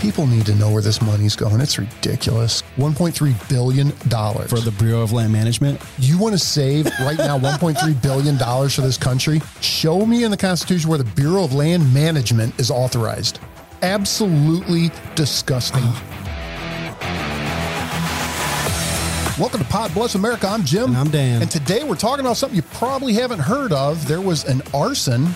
People need to know where this money's going. It's ridiculous. $1.3 billion. For the Bureau of Land Management? You want to save right now $1.3 billion for this country? Show me in the Constitution where the Bureau of Land Management is authorized. Absolutely disgusting. Welcome to Pod Bless America. I'm Jim. And I'm Dan. And today we're talking about something you probably haven't heard of. There was an arson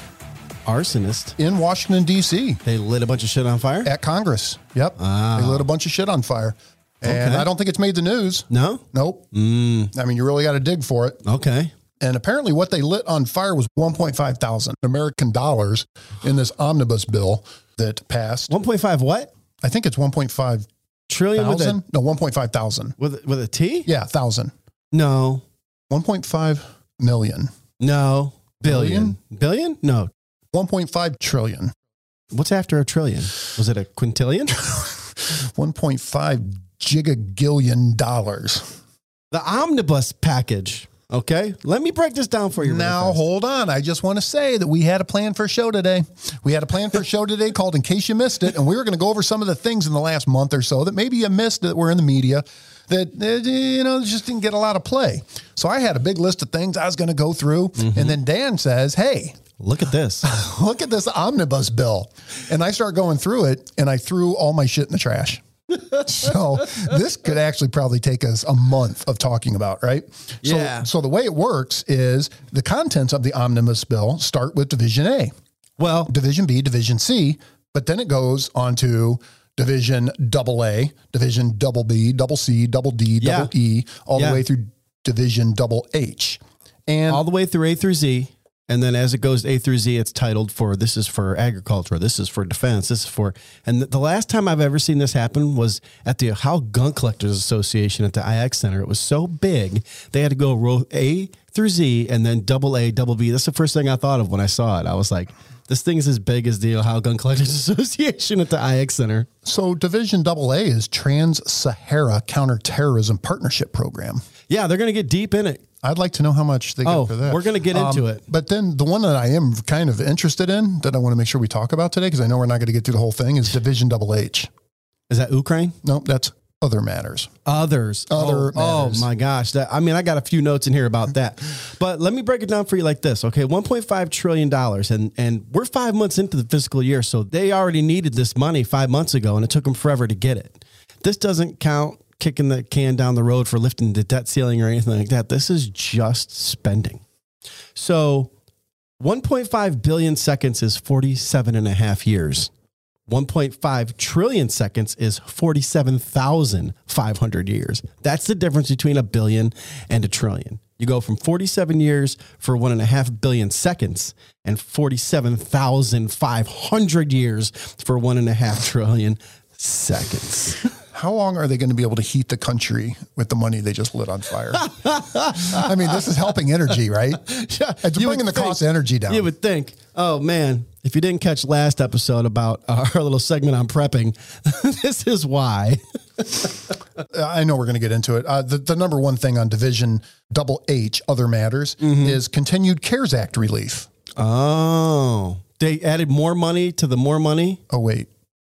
Arsonist. in Washington, D.C. They lit a bunch of shit on fire? at Congress. Yep. Ah. They lit a bunch of shit on fire. And Okay. I don't think it's made the news. No? Nope. Mm. I mean, you really got to dig for it. Okay. And apparently, what they lit on fire was 1.5 thousand American dollars in this omnibus bill that passed. 1.5 what? I think it's 1.5 Trillion a. No, 1.5 thousand. with, with a T? Yeah, thousand. No. 1.5 million. No. Billion. Billion? No. 1.5 trillion. What's after a trillion? Was it a quintillion? 1.5 gigagillion dollars. the omnibus package. Okay. Let me break this down for you. Now, fast. hold on. I just want to say that we had a plan for a show today. We had a plan for a show today called In Case You Missed It. And we were going to go over some of the things in the last month or so that maybe you missed that were in the media that, you know, just didn't get a lot of play. So I had a big list of things I was going to go through. Mm-hmm. And then Dan says, Hey, Look at this. look at this omnibus bill. And I start going through it and I threw all my shit in the trash. so this could actually probably take us a month of talking about, right? So, Yeah. So the way it works is the contents of the omnibus bill start with Division A, Well, Division B, Division C, but then it goes on to Division double A, Division double B, double C, double D, double Yeah. E, all Yeah. the way through Division double H. And all the way through A through Z. And then as it goes A through Z, it's titled for this is for agriculture, this is for defense, this is for. And the, last time I've ever seen this happen was at the Ohio Gun Collectors Association at the IX Center. It was so big, they had to go row A through Z and then double A, double B. That's the first thing I thought of when I saw it. I was like, this thing is as big as the Ohio Gun Collectors Association at the IX Center. So Division Double A is Trans-Sahara Counterterrorism Partnership Program. Yeah, they're going to get deep in it. I'd like to know how much they get Oh, for that. Um, we're gonna get into it. But then the one that I am kind of interested in that I want to make sure we talk about today, because I know we're not going to get through the whole thing, is Division Double H. Is that Ukraine? Nope, that's other matters. Others. Other oh, oh my gosh. That I mean, I got a few notes in here about that. But let me break it down for you like this. Okay, 1.5 trillion dollars and and we're 5 months into the fiscal year, so they already needed this money 5 months ago and it took them forever to get it. This doesn't count kicking the can down the road for lifting the debt ceiling or anything like that. This is just spending. So 1.5 billion seconds is 47 and a half years. 1.5 trillion seconds is 47,500 years. That's the difference between a billion and a trillion. You go from 47 years for one and a half billion seconds and 47,500 years for one and a half trillion seconds. How long are they going to be able to heat the country with the money they just lit on fire? I mean, this is helping energy, right? Yeah, It's You bringing the think- cost of energy down. You would think, oh man, if you didn't catch last episode about our little segment on prepping, this is why. I know we're going to get into it. Uh, the, the number one thing on Division Double H, other matters, Mm-hmm. is continued CARES Act relief. Oh, they added more money to the more money. Oh, wait,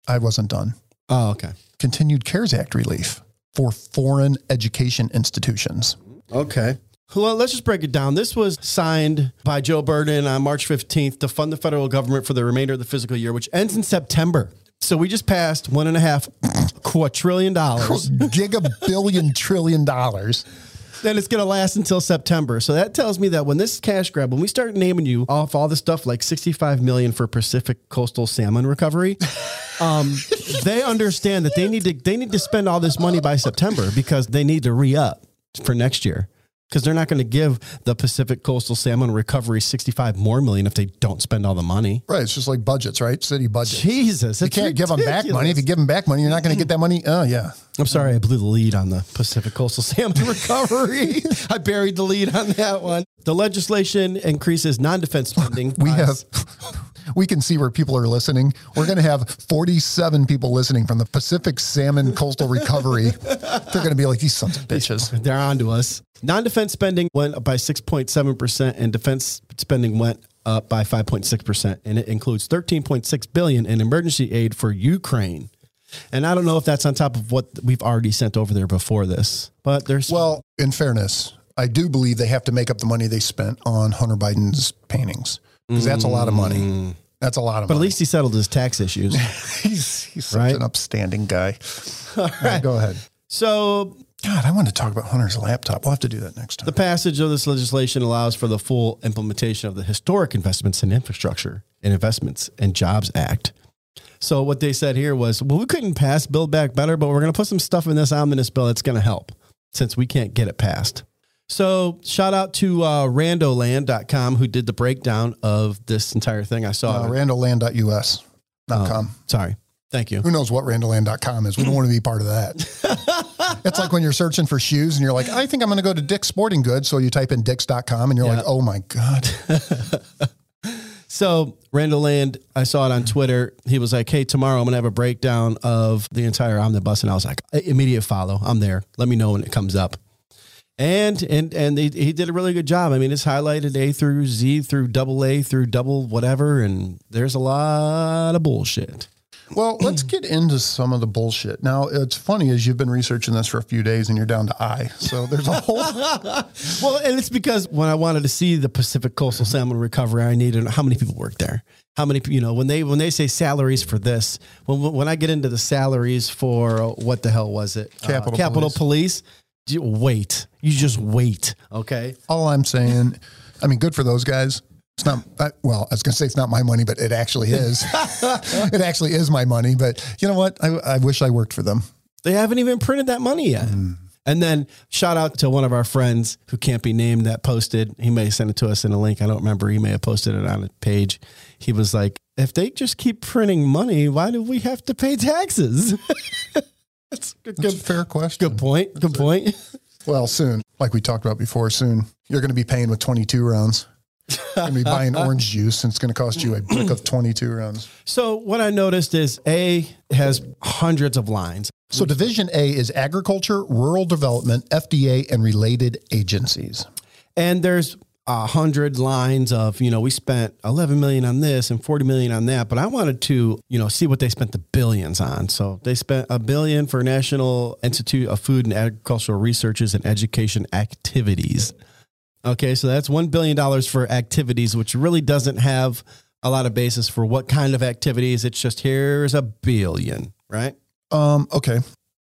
I wasn't done. Oh, okay. Continued CARES Act relief for foreign education institutions. Okay. Well, let's just break it down. This was signed by Joe Biden on March 15th to fund the federal government for the remainder of the fiscal year, which ends in September. So we just passed one and a half quadrillion dollars. gigabillion trillion trillion dollars. Then it's going to last until September. So that tells me that when this cash grab, when we start naming you off all the stuff like 65 million for Pacific coastal salmon recovery, um, they understand that they need to they need to spend all this money by September because they need to re up for next year. Because they're not going to give the Pacific coastal salmon recovery 65 more million if they don't spend all the money. Right. It's just like budgets, right? City budgets. Jesus, You can't give them back money. If you give them back money, you're not going to get that money. Oh, yeah. I'm sorry, I blew the lead on the Pacific Coastal Salmon recovery. I buried the lead on that one. The legislation increases non-defense spending. We have, we can see where people are listening. We're going to have 47 people listening from the Pacific Salmon Coastal Recovery. They're going to be like, these sons of bitches. They're on to us. Non-defense spending went up by 6.7% and defense spending went up by 5.6% and it includes 13.6 billion in emergency aid for Ukraine. And I don't know if that's on top of what we've already sent over there before this, but there's Well, in fairness, I do believe they have to make up the money they spent on Hunter Biden's paintings because that's a lot of money. Mm. That's a lot of money. but at least he settled his tax issues. he's, he's such an upstanding guy. All right, go ahead. so God, I want to talk about Hunter's laptop. We'll have to do that next time. The passage of this legislation allows for the full implementation of the Historic Investments in Infrastructure and Investments and Jobs Act. So what they said here was, well, we couldn't pass Build Back Better, but we're going to put some stuff in this omnibus bill that's going to help since we can't get it passed. So shout out to uh, randoland.com who did the breakdown of this entire thing. I saw uh, it. Not com. Sorry. Thank you. Who knows what randallland.com is? We don't want to be part of that. it's like when you're searching for shoes and you're like, I think I'm going to go to Dick's Sporting Goods. So you type in dicks.com and you're Yeah. like, oh my God. So Randall Land, I saw it on Twitter. He was like, "Hey, tomorrow I'm gonna have a breakdown of the entire omnibus," and I was like, "Immediate follow. I'm there. Let me know when it comes up." And and and they, he did a really good job. I mean, it's highlighted A through Z through double A through double whatever, and there's a lot of bullshit. Well, let's get into some of the bullshit. Now, it's funny as you've been researching this for a few days and you're down to I. So there's a whole. Well, and it's because when I wanted to see the Pacific Coastal Salmon Recovery, I needed how many people work there. How many, you know, when they when they say salaries for this, when when I get into the salaries for uh, what the hell was it? Uh, Capitol Capitol Police. Police. You wait. You just wait. Okay. all I'm saying, I mean, good for those guys. It's not, I, well, I was going to say it's not my money, but it actually is. it actually is my money. But you know what? I, I wish I worked for them. They haven't even printed that money yet. Hmm. And then shout out to one of our friends who can't be named that posted. He may send it to us in a link. I don't remember. He may have posted it on a page. He was like, if they just keep printing money, why do we have to pay taxes? That's a good, That's a fair question. good point. Good point. Well, soon, like we talked about before, soon you're going to be paying with 22 rounds. You're going to be buying orange juice, and it's going to cost you a brick of 22 rounds. So what I noticed is A has hundreds of lines. So, Division A is agriculture, rural development, FDA, and related agencies. and there's a hundred lines of you know we spent 11 million on this and 40 million on that but i wanted to you know see what they spent the billions on so they spent a billion for national institute of food and agricultural researches and education activities okay so that's $1 billion for activities which really doesn't have a lot of basis for what kind of activities it's just here's a billion right Um, okay.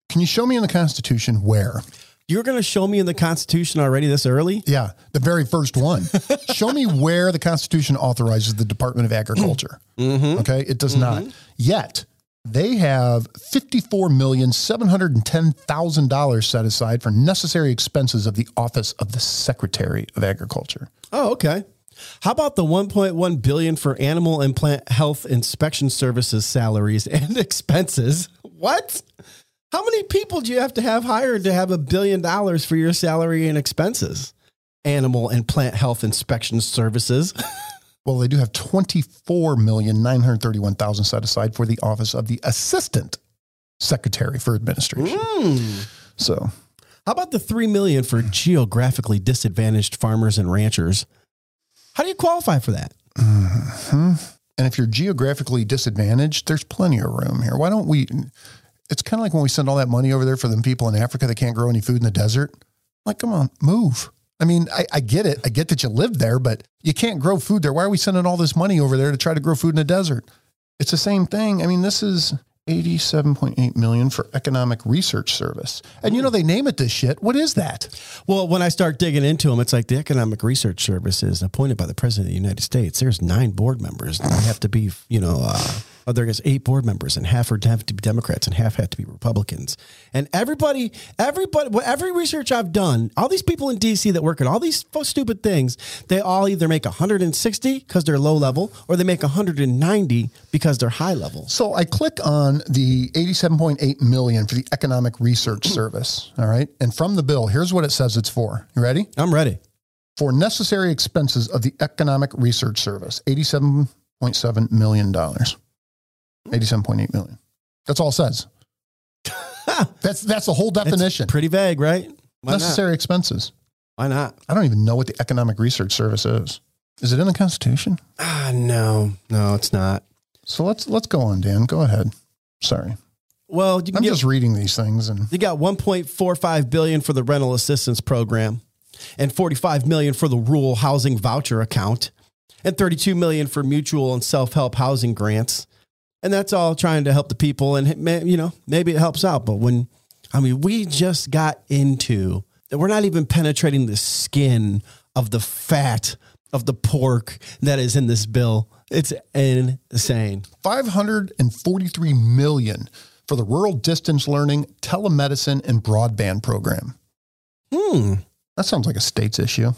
Can you show me in the Constitution where? You're going to show me in the constitution already this early Yeah, the very first one. Show me where the Constitution authorizes the Department of Agriculture. Mm-hmm. Okay, it does not. Mm-hmm. Yet they have fifty-four million seven hundred and ten thousand dollars set aside for necessary expenses of the Office of the Secretary of Agriculture. Oh, okay. How about the 1.1 billion for animal and plant health inspection services salaries and expenses? What? How many people do you have to have hired to have a billion dollars for your salary and expenses? Animal and plant health inspection services. Well, they do have twenty-four million nine hundred thirty-one thousand set aside for the Office of the Assistant Secretary for Administration. Hmm. So How about the 3 million for geographically disadvantaged farmers and ranchers? How do you qualify for that? Mm-hmm. And if you're geographically disadvantaged, there's plenty of room here. Why don't we? It's kind of like when we send all that money over there for them people in Africa that can't grow any food in the desert. Like, come on, move. I mean, I, I get it. I get that you live there, but you can't grow food there. Why are we sending all this money over there to try to grow food in the desert? It's the same thing. I mean, this is 87.8 million for economic research service. And you know, they name it this shit. What is that? Well, when I start digging into them, it's like the Economic Research Service is appointed by the President of the United States. There's nine board members. They have to be, you know, uh, oh, there's eight board members, and half are have to be Democrats, and half have to be Republicans. And everybody, everybody, well, every research I've done, all these people in D.C. that work at all these stupid things, they all either make 160 because they're low level, or they make 190 because they're high level. So I click on the 87.8 million for the economic research service. All right. And from the bill, here's what it says it's for. You ready? I'm ready. For necessary expenses of the economic research service, $87.7 million. 87.8 million. That's all it says. that's that's the whole definition. Pretty vague, right? Why necessary expenses. Why not? I don't even know what the economic research service is. Is it in the Constitution? Ah, no, no, it's not. So let's let's go on, Dan. Go ahead. Sorry. Well, you can I'm get just reading these things and You got 1.45 billion for the rental assistance program and 45 million for the rural housing voucher account and 32 million for mutual and self-help housing grants. And that's all trying to help the people and may- you know, maybe it helps out, but when I mean, we just got into we're not even penetrating the skin of the fat of the pork that is in this bill. It's insane. 543 million for the rural distance learning, telemedicine, and broadband program. Hmm. That sounds like a state's issue.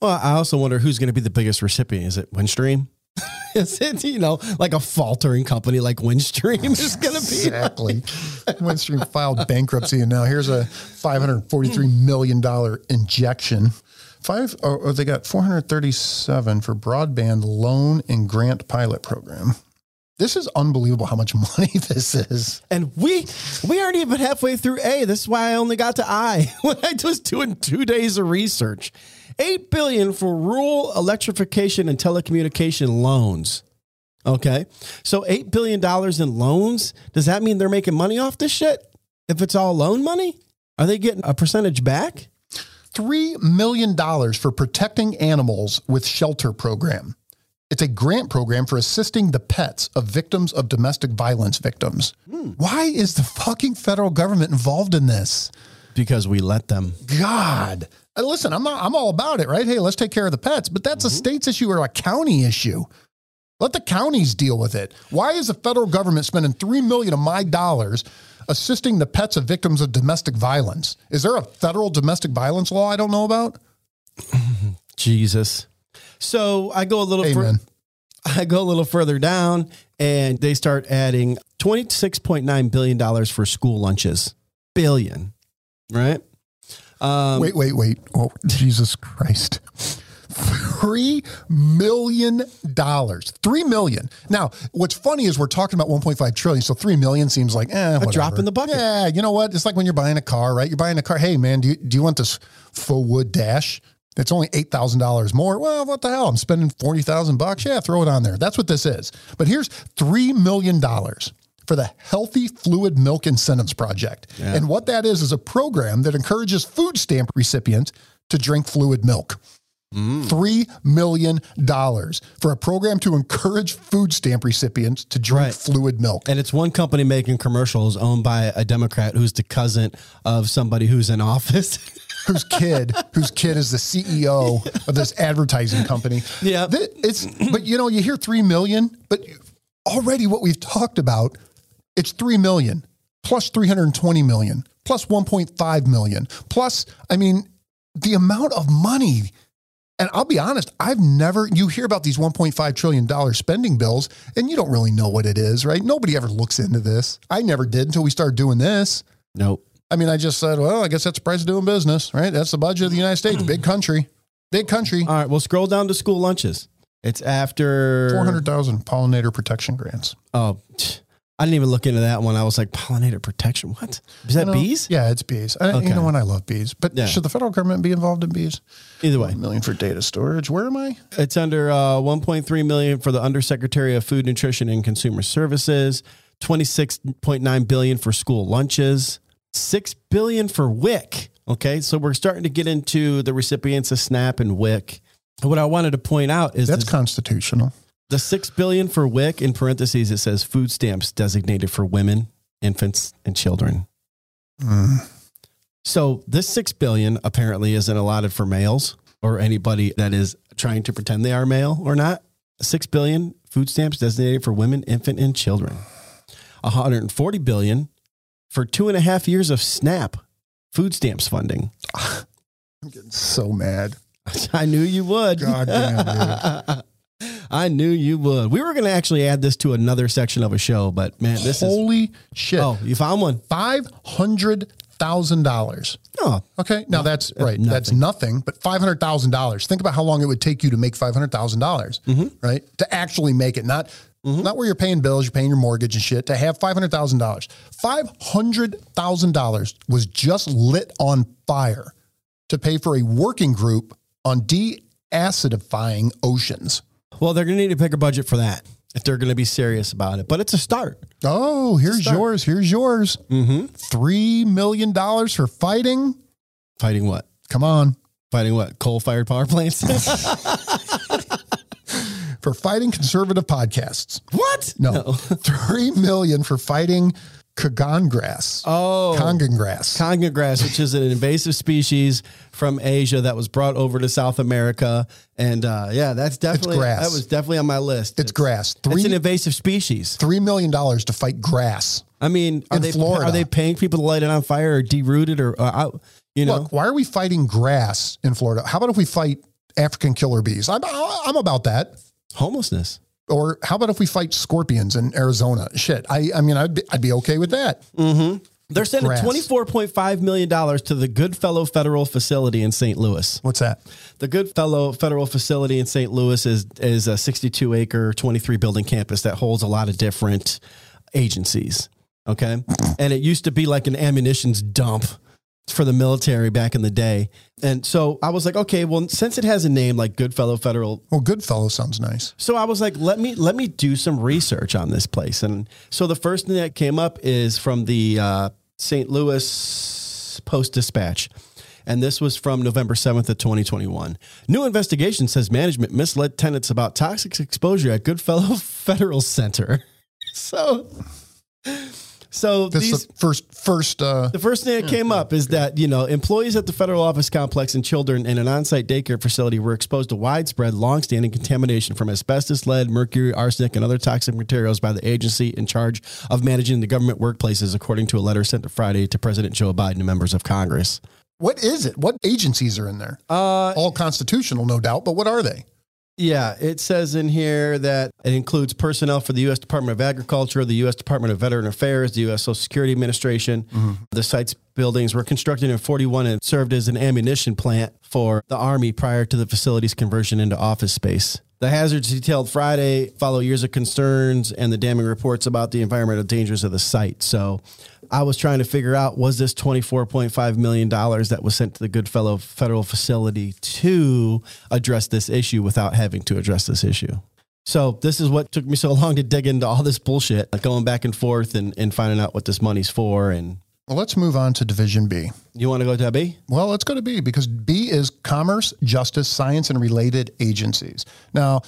Well, I also wonder who's going to be the biggest recipient. Is it Windstream? is it, you know, like a faltering company like Windstream is going to be? Exactly. Windstream filed bankruptcy, and now here's a 543 million dollar injection. Five, or, or they got 437 for broadband loan and grant pilot program. This is unbelievable how much money this is. And we we aren't even halfway through A. This is why I only got to I when I was doing two days of research. Eight billion for rural electrification and telecommunication loans. Okay, so eight billion dollars in loans. Does that mean they're making money off this shit? If it's all loan money, are they getting a percentage back? $3 million for protecting animals with shelter program. It's a grant program for assisting the pets of victims of domestic violence victims. Hmm. Why is the fucking federal government involved in this? Because we let them. God. Uh, Listen, I'm not, I'm all about it, right? Hey, let's take care of the pets, but that's a state's issue or a county issue. Let the counties deal with it. Why is the federal government spending 3 million of my dollars assisting the pets of victims of domestic violence? Is there a federal domestic violence law I don't know about? Jesus. So I go a little fur- Amen. I go a little further down and they start adding $26.9 billion for school lunches. Billion, right? Um, Wait, wait, wait. Oh, Jesus Christ. Three million dollars. Three million. Now, what's funny is we're talking about 1.5 trillion. So three million seems like eh, a drop in the bucket. Yeah, you know what? It's like when you're buying a car, right? You're buying a car. Hey, man, do you, do you want this faux wood dash? It's only eight thousand dollars more. Well, what the hell? I'm spending forty thousand bucks. Yeah, throw it on there. That's what this is. But here's three million dollars for the Healthy Fluid Milk Incentives Project, and what that is is a program that encourages food stamp recipients to drink fluid milk. Mm. Three million dollars for a program to encourage food stamp recipients to drink Right. fluid milk. and it's one company making commercials owned by a Democrat who's the cousin of somebody who's in office. whose kid whose kid is the CEO of this advertising company. Yeah. It's but you know you hear 3 million, but already what we've talked about it's 3 million plus 320 million plus 1.5 million plus I mean the amount of money and I'll be honest, I've never, you hear about these $1.5 trillion spending bills and you don't really know what it is, right? Nobody ever looks into this. I never did until we started doing this. nope. I mean, I just said, well, I guess that's the price of doing business, right? That's the budget of the United States. Big country, big country. All right, we'll scroll down to school lunches. It's after 400,000 pollinator protection grants. Oh, I didn't even look into that one. I was like, pollinator protection. What? Is that You know, bees? Yeah, it's bees. I, Okay. You know what? I love bees. But Yeah. should the federal government be involved in bees? Either way. A million for data storage. Where am I? It's under uh, 1.3 million for the Undersecretary of Food, Nutrition, and Consumer Services. 26.9 billion for school lunches. Six billion for WIC. Okay, so we're starting to get into the recipients of SNAP and WIC. What I wanted to point out is That's the, constitutional. The six billion for WIC. In parentheses, it says food stamps designated for women, infants, and children. Mm. So this six billion apparently isn't allotted for males or anybody that is trying to pretend they are male or not. Six billion food stamps designated for women, infant, and children. 140 billion for two and a half years of SNAP food stamps funding. I'm getting so mad. I knew you would. God damn, I knew you would. We were going to actually add this to another section of a show, but man, this is. Holy shit. Oh, you found one? $500,000. Oh, Okay. Now that's right. That's nothing. nothing, but $500,000. Think about how long it would take you to make $500,000, dollars mm-hmm. right? To actually make it, not, mm-hmm. not where you're paying bills, you're paying your mortgage and shit, to have $500,000. $500,000 was just lit on fire to pay for a working group on deacidifying oceans. Well, they're going to need to pick a budget for that. if they're going to be serious about it. But it's a start. Oh, here's start. yours. Here's yours. Mm-hmm. Three million dollars for fighting. Fighting what? Come on. Fighting what? Coal fired power plants? For fighting conservative podcasts. what? No. Three million for fighting Kagan grass. Oh. Kangen grass. Conga grass, which is an invasive species from Asia that was brought over to South America, and uh, yeah, that's definitely grass. that was definitely on my list. it's grass. Three, It's an invasive species. three million dollars to fight grass. I mean, are In they Florida. are they paying people to light it on fire or deroot it or uh, out? You know, Look, why are we fighting grass in Florida? How about if we fight African killer bees? I'm I'm about that. homelessness. Or how about if we fight scorpions in Arizona? Shit, I I mean I'd be, I'd be okay with that. Mm-hmm. They're sending Grass. twenty four point five million dollars to the Goodfellow Federal Facility in St. Louis. What's that? The Goodfellow Federal Facility in St. Louis is is a 62 acre, 23 building campus that holds a lot of different agencies. Okay, and it used to be like an ammunitions dump for the military back in the day. And so I was like, okay, well, since it has a name like Goodfellow Federal Well, Goodfellow sounds nice. so I was like, let me let me do some research on this place. And so the first thing that came up is from the uh, St. Louis Post Dispatch. And this was from November 7th of 2021. New investigation says management misled tenants about toxic exposure at Goodfellow Federal Center. So so This these is the first first uh the first thing that came up is that, you know, employees at the federal office complex and children in an on site daycare facility were exposed to widespread, long standing contamination from asbestos, lead, mercury, arsenic, and other toxic materials by the agency in charge of managing the government workplaces, according to a letter sent Friday to President Joe Biden and members of Congress. what is it? What agencies are in there? Uh, All constitutional, no doubt, but what are they? Yeah, it says in here that it includes personnel for the U.S. Department of Agriculture, the U.S. Department of Veteran Affairs, the U.S. Social Security Administration. Mm-hmm. The site's buildings were constructed in 41 and served as an ammunition plant for the Army prior to the facility's conversion into office space. The hazards detailed Friday follow years of concerns and the damning reports about the environmental dangers of the site. So I was trying to figure out was this $24.5 million that was sent to the Goodfellow federal facility to address this issue without having to address this issue. So this is what took me so long to dig into all this bullshit, like going back and forth and, and finding out what this money's for. And Well, let's move on to Division B. you want to go, to B? Well, let's go to B because B is commerce, justice, science, and related agencies. Now,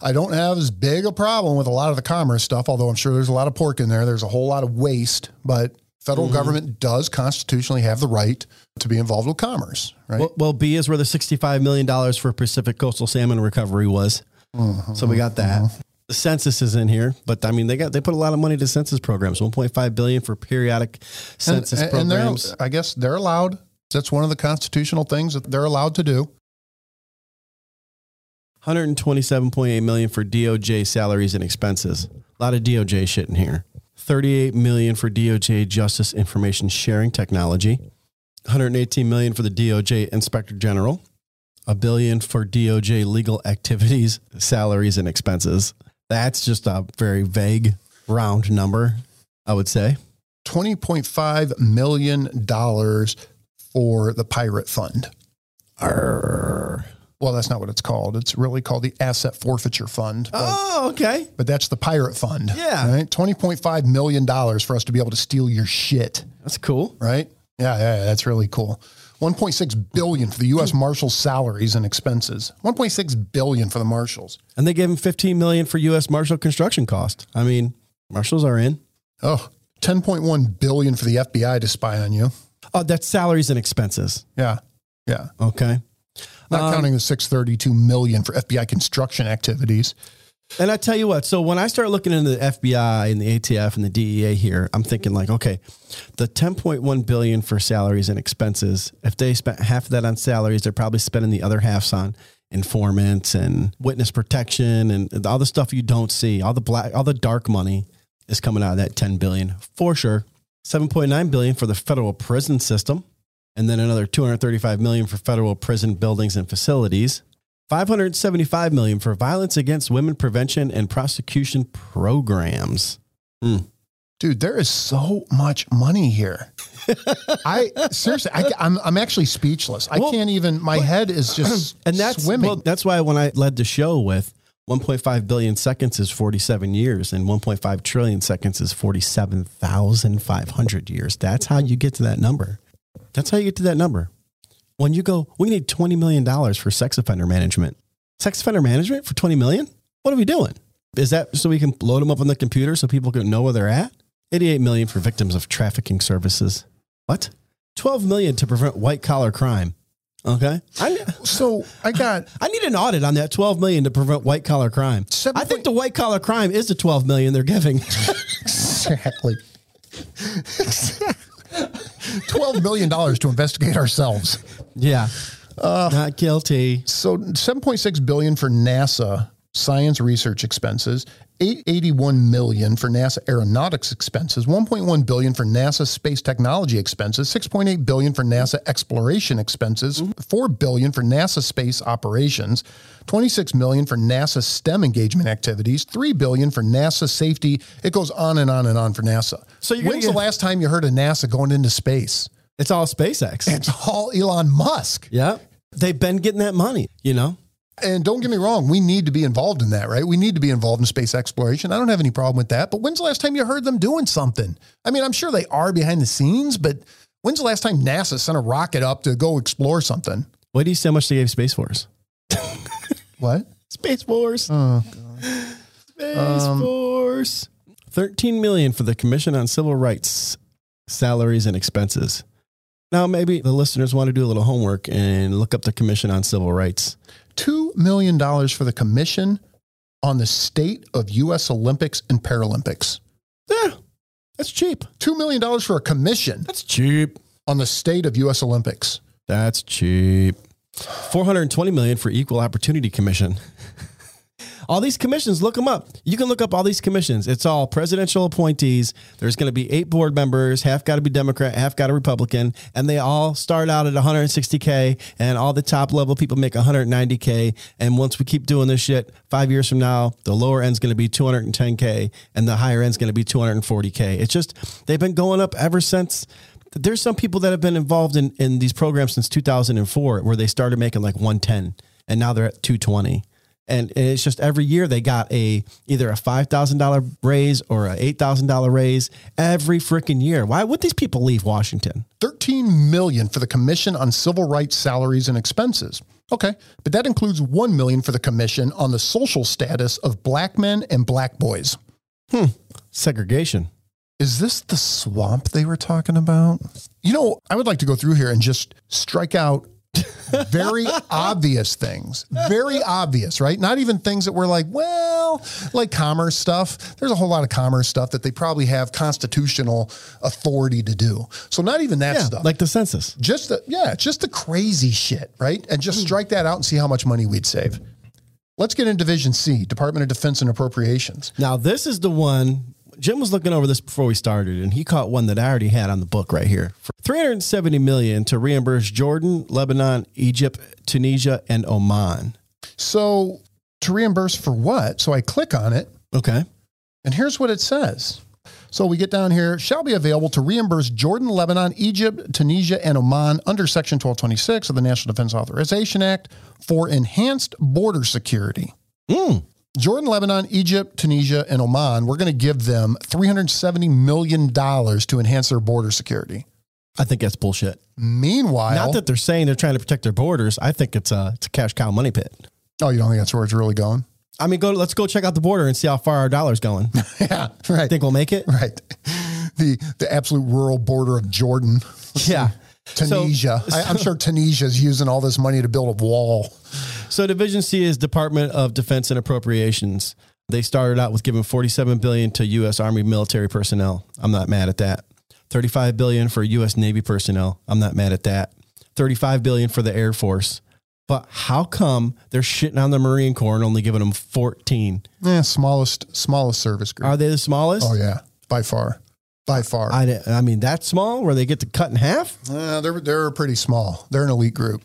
I don't have as big a problem with a lot of the commerce stuff, although I'm sure there's a lot of pork in there. There's a whole lot of waste, but federal mm-hmm. government does constitutionally have the right to be involved with commerce, right? Well, well, B is where the $65 million for Pacific coastal salmon recovery was. Mm-hmm. So we got that. Mm-hmm. The census is in here, but I mean they got they put a lot of money to census programs. 1.5 billion for periodic census and, and programs. I guess they're allowed. That's one of the constitutional things that they're allowed to do. 127.8 million for DOJ salaries and expenses. A lot of DOJ shit in here. 38 million for DOJ Justice Information Sharing Technology. 118 million for the DOJ Inspector General. A billion for DOJ legal activities, salaries and expenses. That's just a very vague round number, I would say. $20.5 million for the Pirate Fund. Arr. Well, that's not what it's called. It's really called the Asset Forfeiture Fund. But, Oh, okay. but that's the Pirate Fund. Yeah. Right? $20.5 million for us to be able to steal your shit. That's cool. Right? Yeah, yeah, yeah, that's really cool. 1.6 billion for the U.S. Marshals salaries and expenses. 1.6 billion for the Marshals. And they gave him 15 million for U.S. Marshal construction cost. I mean, Marshals are in. Oh, 10.1 billion for the FBI to spy on you. Oh, that's salaries and expenses. Yeah. Yeah. Okay. Not Um, counting the 632 million for FBI construction activities. And I tell you what, so when I start looking into the FBI and the ATF and the DEA here, I'm thinking like, okay, the 10.1 billion for salaries and expenses, if they spent half of that on salaries, they're probably spending the other halves on informants and witness protection and all the stuff you don't see. All the black, all the dark money is coming out of that 10 billion for sure. 7.9 billion for the federal prison system and then another 235 million for federal prison buildings and facilities. 575 million for violence against women prevention and prosecution programs. Hmm. Dude, there is so much money here. I seriously, I, I'm I'm actually speechless. I Well, can't even. My head is just And that's swimming. well, that's why when I led the show with 1.5 billion seconds is 47 years, and 1.5 trillion seconds is 47,500 years. That's how you get to that number. That's how you get to that number. When you go, we need $20 million for sex offender management. Sex offender management for 20 million? What are we doing? Is that so we can load them up on the computer so people can know where they're at? 88 million for victims of trafficking services. What? 12 million to prevent white collar crime. Okay. I, So I got I need an audit on that 12 million to prevent white collar crime. I think the white collar crime is the 12 million they're giving. exactly. exactly twelve million dollars to investigate ourselves. yeah. Not guilty. So seven point six billion for NASA science research expenses, eight eighty one million for NASA aeronautics expenses, one point one billion for NASA space technology expenses, six point eight billion for NASA exploration expenses, four billion for NASA space operations, twenty six million for NASA STEM engagement activities, three billion for NASA safety. It goes on and on and on for NASA. So when's get- the last time you heard of NASA going into space? It's all SpaceX. It's all Elon Musk. yeah. They've been getting that money, you know? And don't get me wrong, we need to be involved in that, right? We need to be involved in space exploration. I don't have any problem with that. But when's the last time you heard them doing something? I mean, I'm sure they are behind the scenes, but when's the last time NASA sent a rocket up to go explore something? Why do you how much they gave Space Force? What? Space Force. Oh, God. Space um, Force. 13 million for the Commission on Civil Rights salaries and expenses. Now, maybe the listeners want to do a little homework and look up the Commission on Civil Rights. $2 million for the commission on the state of U.S. Olympics and Paralympics. Yeah, that's cheap. $2 million for a commission That's cheap. on the state of U.S. Olympics. That's cheap. 420 million for Equal Opportunity Commission. All these commissions, look them up. You can look up all these commissions. It's all presidential appointees. There's going to be eight board members, half got to be Democrat, half got a Republican, and they all start out at 160K, and all the top level people make 190K. And once we keep doing this shit, five years from now, the lower end's going to be 210K, and the higher end's going to be 240K. It's just, they've been going up ever since there's some people that have been involved in, in these programs since 2004 where they started making like 110 and now they're at 220 and it's just every year they got a either a $5000 raise or a $8000 raise every freaking year. Why would these people leave washington? 13 million for the commission on civil rights salaries and expenses. Okay but that includes 1 million for the commission on the social status of black men and black boys. Hmm, segregation. Is this the swamp they were talking about? You know i would like to go through here and just strike out very obvious things. Very obvious right? Not even things that were like well like commerce stuff. There's a whole lot of commerce stuff that they probably have constitutional authority to do. So not even that yeah stuff. like the census. Just the yeah, just the crazy shit, right? And just hmm. strike that out and see how much money we'd save. Let's get in Division C, Department of Defense and Appropriations. now this is the one jim was looking over this before we started and he caught one that i already had on the book right here for 370 million to reimburse jordan lebanon egypt tunisia and oman So to reimburse for what? So I click on it, okay and here's what it says. So we get down here, shall be available to reimburse Jordan, Lebanon, Egypt, Tunisia, and Oman under Section 1226 of the National Defense Authorization Act for enhanced border security. Mm. Jordan, Lebanon, Egypt, Tunisia, and Oman, we're going to give them $370 million to enhance their border security. I think that's bullshit. Meanwhile, Not that they're saying they're trying to protect their borders. I think it's a it's a cash cow money pit. oh, you don't think that's where it's really going? I mean, go let's go check out the border and see how far our dollar's going. yeah, right. Think we'll make it? right. The the absolute rural border of Jordan, Yeah. Tunisia. I, I'm sure Tunisia is using all this money to build a wall. So Division C is Department of Defense and Appropriations. They started out with giving 47 billion to US Army military personnel. I'm not mad at that. 35 billion for US Navy personnel. I'm not mad at that. 35 billion for the Air Force. But how come they're shitting on the Marine Corps and only giving them 14? Yeah, smallest smallest service group. Are they the smallest? oh yeah, by far, by far. I, I mean, that small where they get to cut in half? Uh, they're they're pretty small. They're an elite group.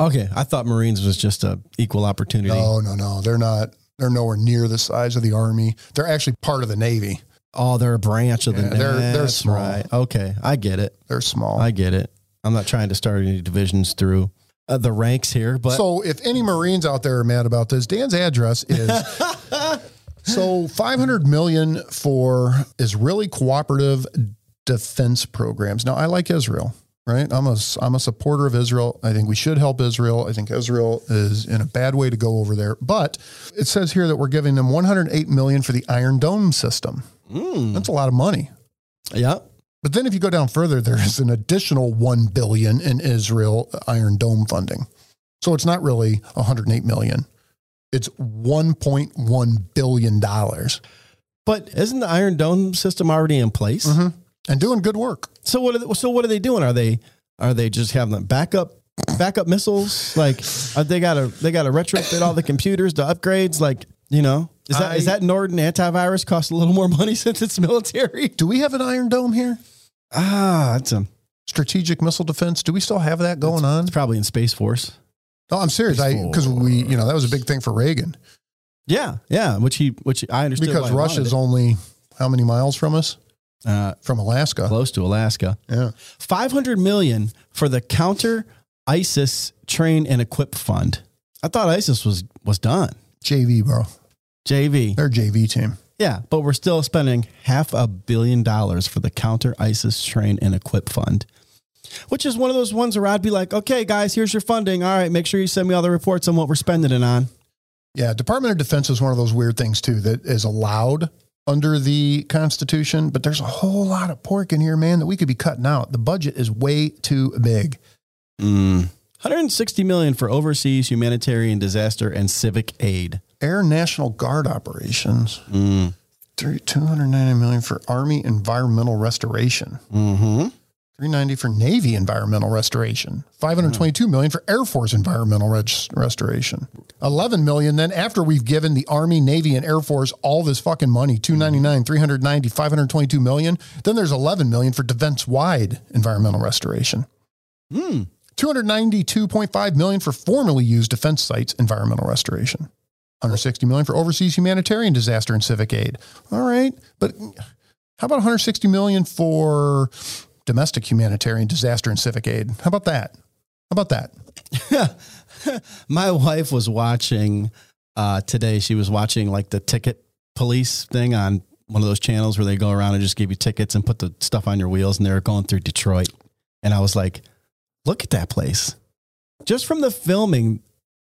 Okay. I thought Marines was just a equal opportunity. No, no, no. They're not. They're nowhere near the size of the Army. They're actually part of the Navy. Oh, they're a branch of the Yeah, they're- they're That's small. right. Okay. I get it. They're small. I get it. I'm not trying to start any divisions through. uh, the ranks here, but So if any Marines out there are mad about this, Dan's address is so 500 million for Israeli cooperative defense programs. Now I like Israel, right? I'm a I'm a supporter of Israel. I think we should help Israel. I think Israel is in a bad way to go over there. But it says here that we're giving them 108 million for the Iron Dome system. Hmm. That's a lot of money. yeah, But then if you go down further, there is an additional 1 billion in Israel uh, Iron Dome funding. So it's not really 108 million. It's 1.1 billion dollars but isn't the Iron Dome system already in place? Mm-hmm. And doing good work. So what? Are they, so what are they doing? Are they are they just having them backup backup missiles? Like are they got to they got to retrofit all the computers, the upgrades? Like you know, is that is I- that Norton antivirus cost a little more money since it's military? Do we have an Iron Dome here? Ah, that's a Strategic missile defense. Do we still have that going on? it's probably in Space Force. No, I'm serious. I because we, you know, that was a big thing for Reagan Yeah, yeah. Which he which I understand because Russia's only how many miles from us? Uh, From Alaska. close to Alaska. Yeah. 500 million for the counter ISIS train and equip fund. I thought ISIS was was done. JV, bro. JV. They're JV team. Yeah, but we're still spending half a billion dollars for the counter ISIS train and equip fund. Which is one of those ones where I'd be like, okay, guys, here's your funding. All right, make sure you send me all the reports on what we're spending it on. Yeah, Department of Defense is one of those weird things too that is allowed under the Constitution, but there's a whole lot of pork in here, man, that we could be cutting out. The budget is way too big. 160 million for overseas humanitarian disaster and civic aid. Air National Guard operations, three- 290 million for Army environmental restoration, Mm-hmm. 390 for Navy environmental restoration, 522 million for Air Force environmental res- restoration, 11 million. Then after we've given the Army, Navy, and Air Force all this fucking money, 299, 390, 522 million. Then there's 11 million for defense wide environmental restoration. Hmm. 292.5 million for formerly used defense sites environmental restoration. 160 million for overseas humanitarian disaster and civic aid. All right, but how about 160 million for domestic humanitarian disaster and civic aid? How about that? How about that? My wife was watching uh, today. She was watching like the ticket police thing on one of those channels where they go around and just give you tickets and put the stuff on your wheels. And they were going through Detroit. And I was like, look at that place. Just from the filming,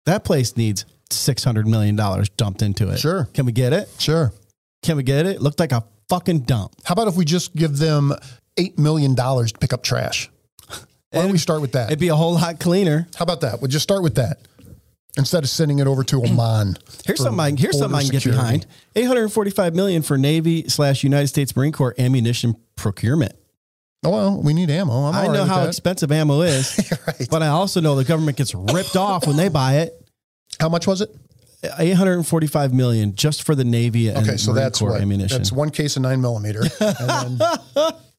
that place needs $600 million dumped into it. Sure. Can we get it? Sure. Can we get it? Looked like a fucking dump. How about if we just give them $8 million to pick up trash? Why don't we start with that? It'd be a whole lot cleaner. How about that? We'll just start with that instead of sending it over to Oman. Here's something I, here's something I can border get security. behind. 845 million for Navy slash United States Marine Corps ammunition procurement. Oh, well, we need ammo. I'm I know how expensive ammo is, right. but I also know the government gets ripped off when they buy it. How much was it? 845 million just for the Navy and Okay, so Marine that's Corps what ammunition. that's That's, one case of nine millimeter.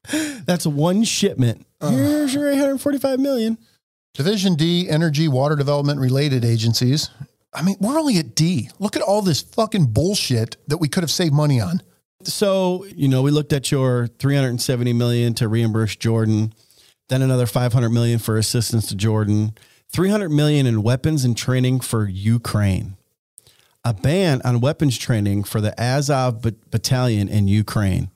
Then one shipment. Uh-huh. Here's your 845 million. Division D, energy, water development related agencies. I mean, we're only at D. Look at all this fucking bullshit that we could have saved money on. So, you know, we looked at your 370 million to reimburse Jordan, then another 500 million for assistance to Jordan, 300 million in weapons and training for Ukraine. A ban on weapons training for the Azov battalion in Ukraine.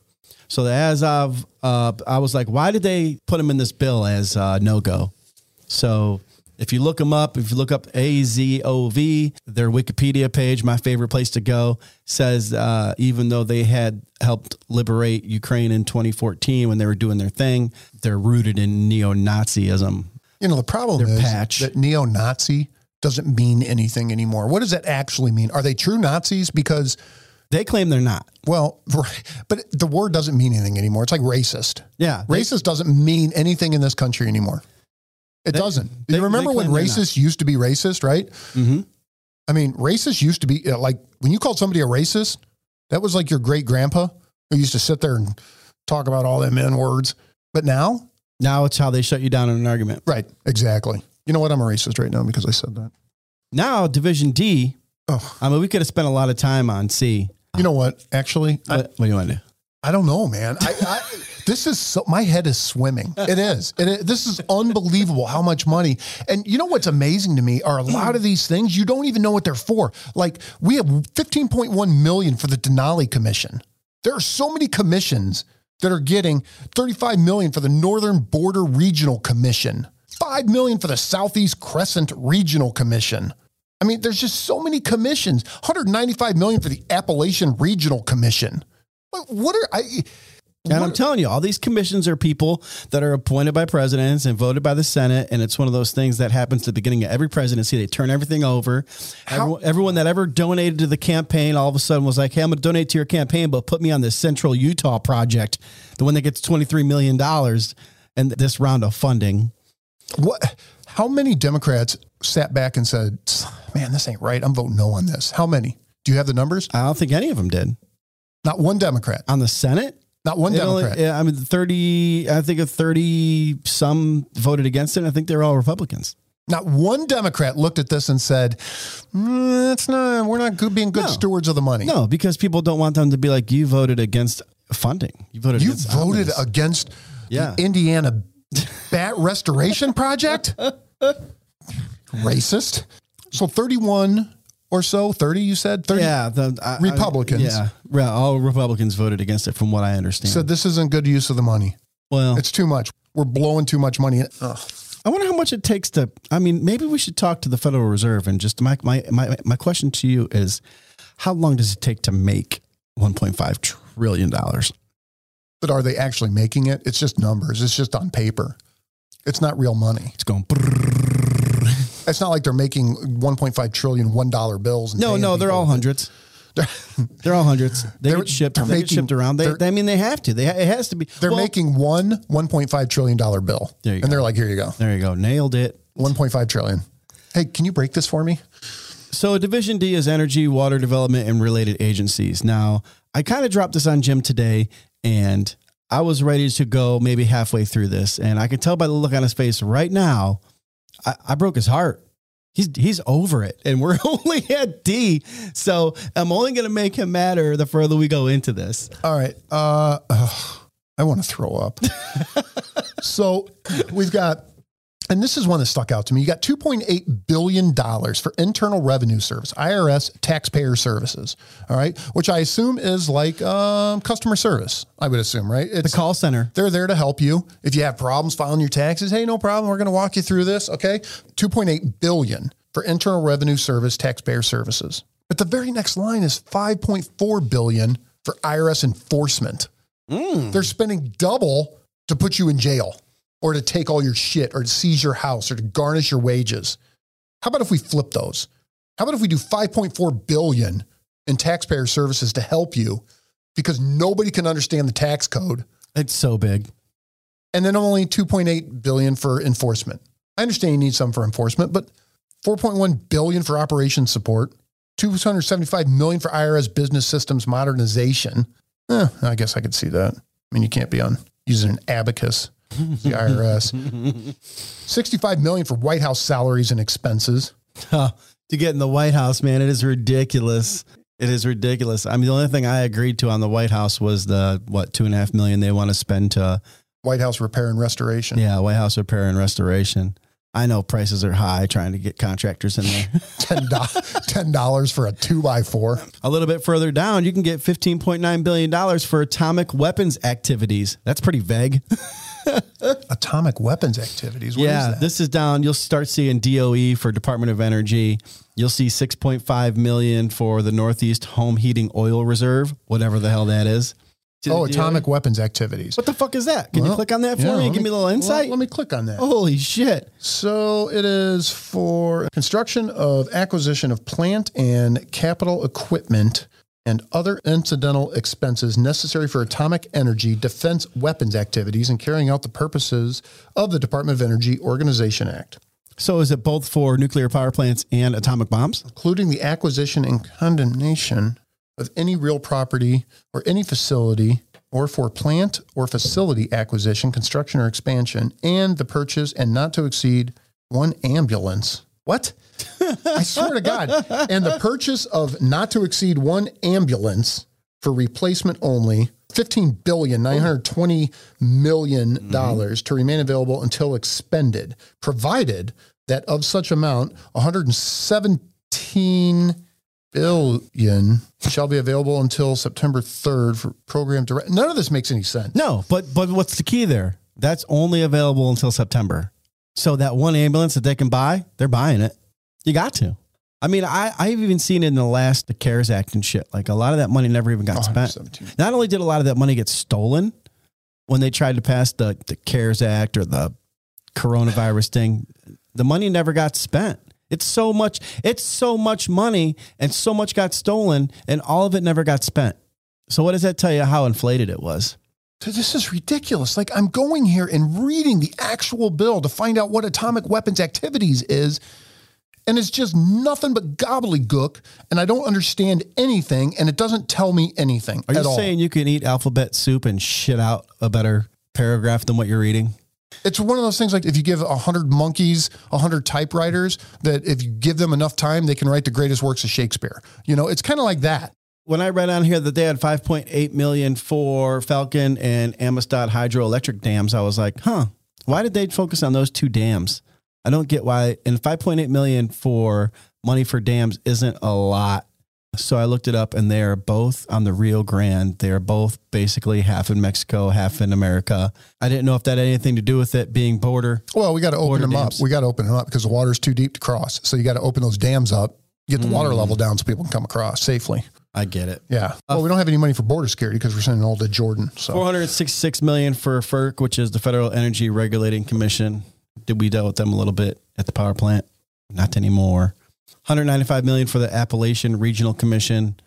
So the Azov, uh, I was like, why did they put them in this bill as uh, no go? So if you look them up, if you look up AZOV, their Wikipedia page, my favorite place to go, says uh, even though they had helped liberate Ukraine in 2014 when they were doing their thing, they're rooted in neo Nazism. You know, the problem Their is patch. that neo Nazi doesn't mean anything anymore. What does that actually mean? Are they true Nazis? Because, They claim they're not. well, right, but the word doesn't mean anything anymore. It's like racist. Yeah. they- Racist doesn't mean anything in this country anymore. It They- doesn't. they- you remember when racist used to be racist, right? Mhm. I mean, racist used to be uh, like when you called somebody a racist, that was like your great grandpa who used to sit there and talk about all them N words. But now, Now it's how they shut you down in an argument. right, exactly. You know what? I'm a racist right now because I said that. Now, Division D, Oh, I mean, we could have spent a lot of time on C. you know what? Actually, I, What, what do you want to do? I don't know, man. I, I this is so, my head is swimming. It is. It is. This is unbelievable how much money. And you know what's amazing to me are a lot of these things you don't even know what they're for. Like we have 15.1 million for the Denali Commission. There are so many commissions that are getting 35 million for the Northern Border Regional Commission, 5 million for the Southeast Crescent Regional Commission. I mean, there's just so many commissions. 195 million for the Appalachian Regional Commission. What, what are I And I'm what- telling you, all these commissions are people that are appointed by presidents and voted by the Senate. And it's one of those things that happens at the beginning of every presidency. They turn everything over. Everyone, everyone that ever donated to the campaign all of a sudden was like, hey, I'm going to donate to your campaign, but put me on this Central Utah project, the one that gets $23 million and this round of funding. what how many Democrats sat back and said, "Man, this ain't right. I'm voting no on this." How many? Do you have the numbers? I don't think any of them did. Not one Democrat. On the Senate? Not one Democrat. yeah, I mean, 30, I think of 30 some voted against it. I think they're all Republicans. Not one Democrat looked at this and said, mm, "It's not. We're not good, being good No. stewards of the money." No, because people don't want them to be like, you voted against funding. You voted You against voted omnibus." against Yeah. the Indiana Bat Restoration Project? Racist. So 31 or so, 30 you said? 30 Yeah, the I- I- Republicans. yeah, Re- all Republicans voted against it, from what I understand. So this isn't good use of the money. well, It's too much. We're blowing too much money. Ugh. I wonder how much it takes to. I mean, maybe we should talk to the Federal Reserve and just my my my my question to you is, how long does it take to make 1.5 trillion dollars? But are they actually making it? It's just numbers. It's just on paper. It's not real money. It's going. brrrr. It's not like they're making 1.5 trillion one dollar bills. And No, no, they're all hundreds. They're all hundreds. They They're- get shipped. they're They get shipped around. They, they're- I mean, they have to. They it has to be. They're Well, making one 1.5 trillion dollar bill. There you and go. they're like, here you go. There you go. Nailed it. 1.5 trillion. Hey, can you break this for me? So Division D is energy, water development, and related agencies. Now, I kind of dropped this on Jim today, and I was ready to go maybe halfway through this, and I can tell by the look on his face right now, I, I broke his heart. He's he's over it, and we're only at D, so I'm only going to make him madder the further we go into this. All right. Uh, ugh, I want to throw up. so we've got, and this is one that stuck out to me. You got $2.8 billion for Internal Revenue Service, IRS taxpayer services. All right. Which I assume is like um, customer service, I would assume, right? The It's, call center. they're there to help you. If you have problems filing your taxes, hey, no problem. We're going to walk you through this. Okay. 2.8 billion for Internal Revenue Service taxpayer services. But the very next line is 5.4 billion for IRS enforcement. They're spending double to put you in jail or to take all your shit or to seize your house or to garnish your wages. How about if we flip those? How about if we do 5.4 billion in taxpayer services to help you because nobody can understand the tax code It's so big. and then only 2.8 billion for enforcement. I understand you need some for enforcement, but 4.1 billion for operations support, 275 million for IRS business systems modernization. Eh, I guess I could see that. I mean, you can't be on using an abacus, the IRS. 65 million for White House salaries and expenses. To get in the White House, man, it is ridiculous. It is ridiculous. I mean, the only thing I agreed to on the White House was the what two and a half million they want to spend to White House repair and restoration. yeah White House repair and restoration. I know prices are high trying to get contractors in there. $10, $10 for a two by four. a little bit further down, you can get fifteen point nine billion dollars for atomic weapons activities. That's pretty vague. Atomic weapons activities. What is yeah, that? this is down. You'll start seeing DOE for Department of Energy. You'll see 6.5 million for the Northeast Home Heating Oil Reserve, whatever the hell that is. Oh, atomic weapons activities. What the fuck is that? Can you click on that for yeah, me and give me a little well, insight? let me click on that. Holy shit. So it is for construction of acquisition of plant and capital equipment and other incidental expenses necessary for atomic energy defense weapons activities and carrying out the purposes of the Department of Energy Organization Act, So is it both for nuclear power plants and atomic bombs? including the acquisition and condemnation of any real property or any facility or for plant or facility acquisition, construction or expansion, and the purchase and not to exceed one ambulance. What? I swear to God. And the purchase of not to exceed one ambulance for replacement only fifteen billion nine hundred twenty million dollars mm-hmm. to remain available until expended, provided that of such amount, one hundred and seventeen billion shall be available until September third for program direct. None of this makes any sense. No, but but what's the key there? That's only available until September. So that one ambulance that they can buy, they're buying it. You got to. I mean, I, I've even seen it in the last the CARES Act and shit. Like a lot of that money never even got spent. Oh, Not only did a lot of that money get stolen when they tried to pass the, the CARES Act or the coronavirus thing, the money never got spent. It's so much, it's so much money and so much got stolen and all of it never got spent. So what does that tell you how inflated it was? So This is ridiculous. Like I'm going here and reading the actual bill to find out what atomic weapons activities is. And it's just nothing but gobbledygook. And I don't understand anything. And it doesn't tell me anything Are you all. saying you can eat alphabet soup and shit out a better paragraph than what you're reading? It's one of those things like if you give a hundred monkeys, a hundred typewriters, that if you give them enough time, they can write the greatest works of Shakespeare. You know, it's kind of like that. When I read on here that they had 5.8 million for Falcon and Amistad hydroelectric dams, I was like, huh, why did they focus on those two dams? I don't get why. And 5.8 million for money for dams isn't a lot. So I looked it up and they are both on the Rio Grande. They are both basically half in Mexico, half in America. I didn't know if that had anything to do with it being border. Well, we got to open them dams. up. We got to open them up because the water's too deep to cross. So you got to open those dams up, get the water level mm. down so people can come across safely. I get it. Yeah. Uh, well, we don't have any money for border security because we're sending all to Jordan. So 466 million for FERC, which is the Federal Energy Regulating Commission. Did we dealt with them a little bit at the power plant? Not anymore. 195 million for the Appalachian Regional Commission.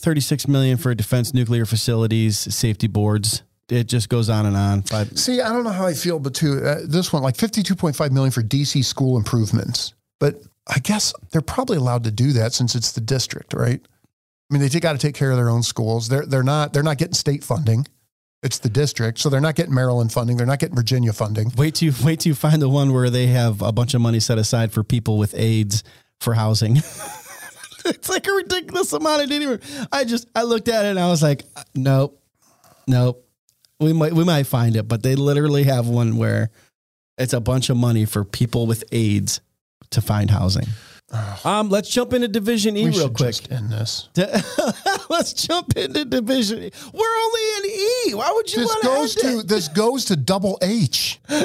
36 million for defense nuclear facilities, safety boards. It just goes on and on. Five, see, I don't know how I feel, but too uh, this one like fifty-two point five million for DC school improvements. But I guess they're probably allowed to do that since it's the district, right? I mean, they got to take care of their own schools. They're they're not they're not getting state funding. It's the district, so they're not getting Maryland funding. They're not getting Virginia funding. wait till you wait till you find the one where they have a bunch of money set aside for people with AIDS for housing. it's like a ridiculous amount. I didn't even. I just I looked at it and I was like, uh, nope, nope. We might we might find it, but they literally have one where it's a bunch of money for people with AIDS to find housing. Um, let's jump into Division E we real quick. just end this. let's jump into Division E. We're only in E. Why would you This want goes to? to this goes to double H. Go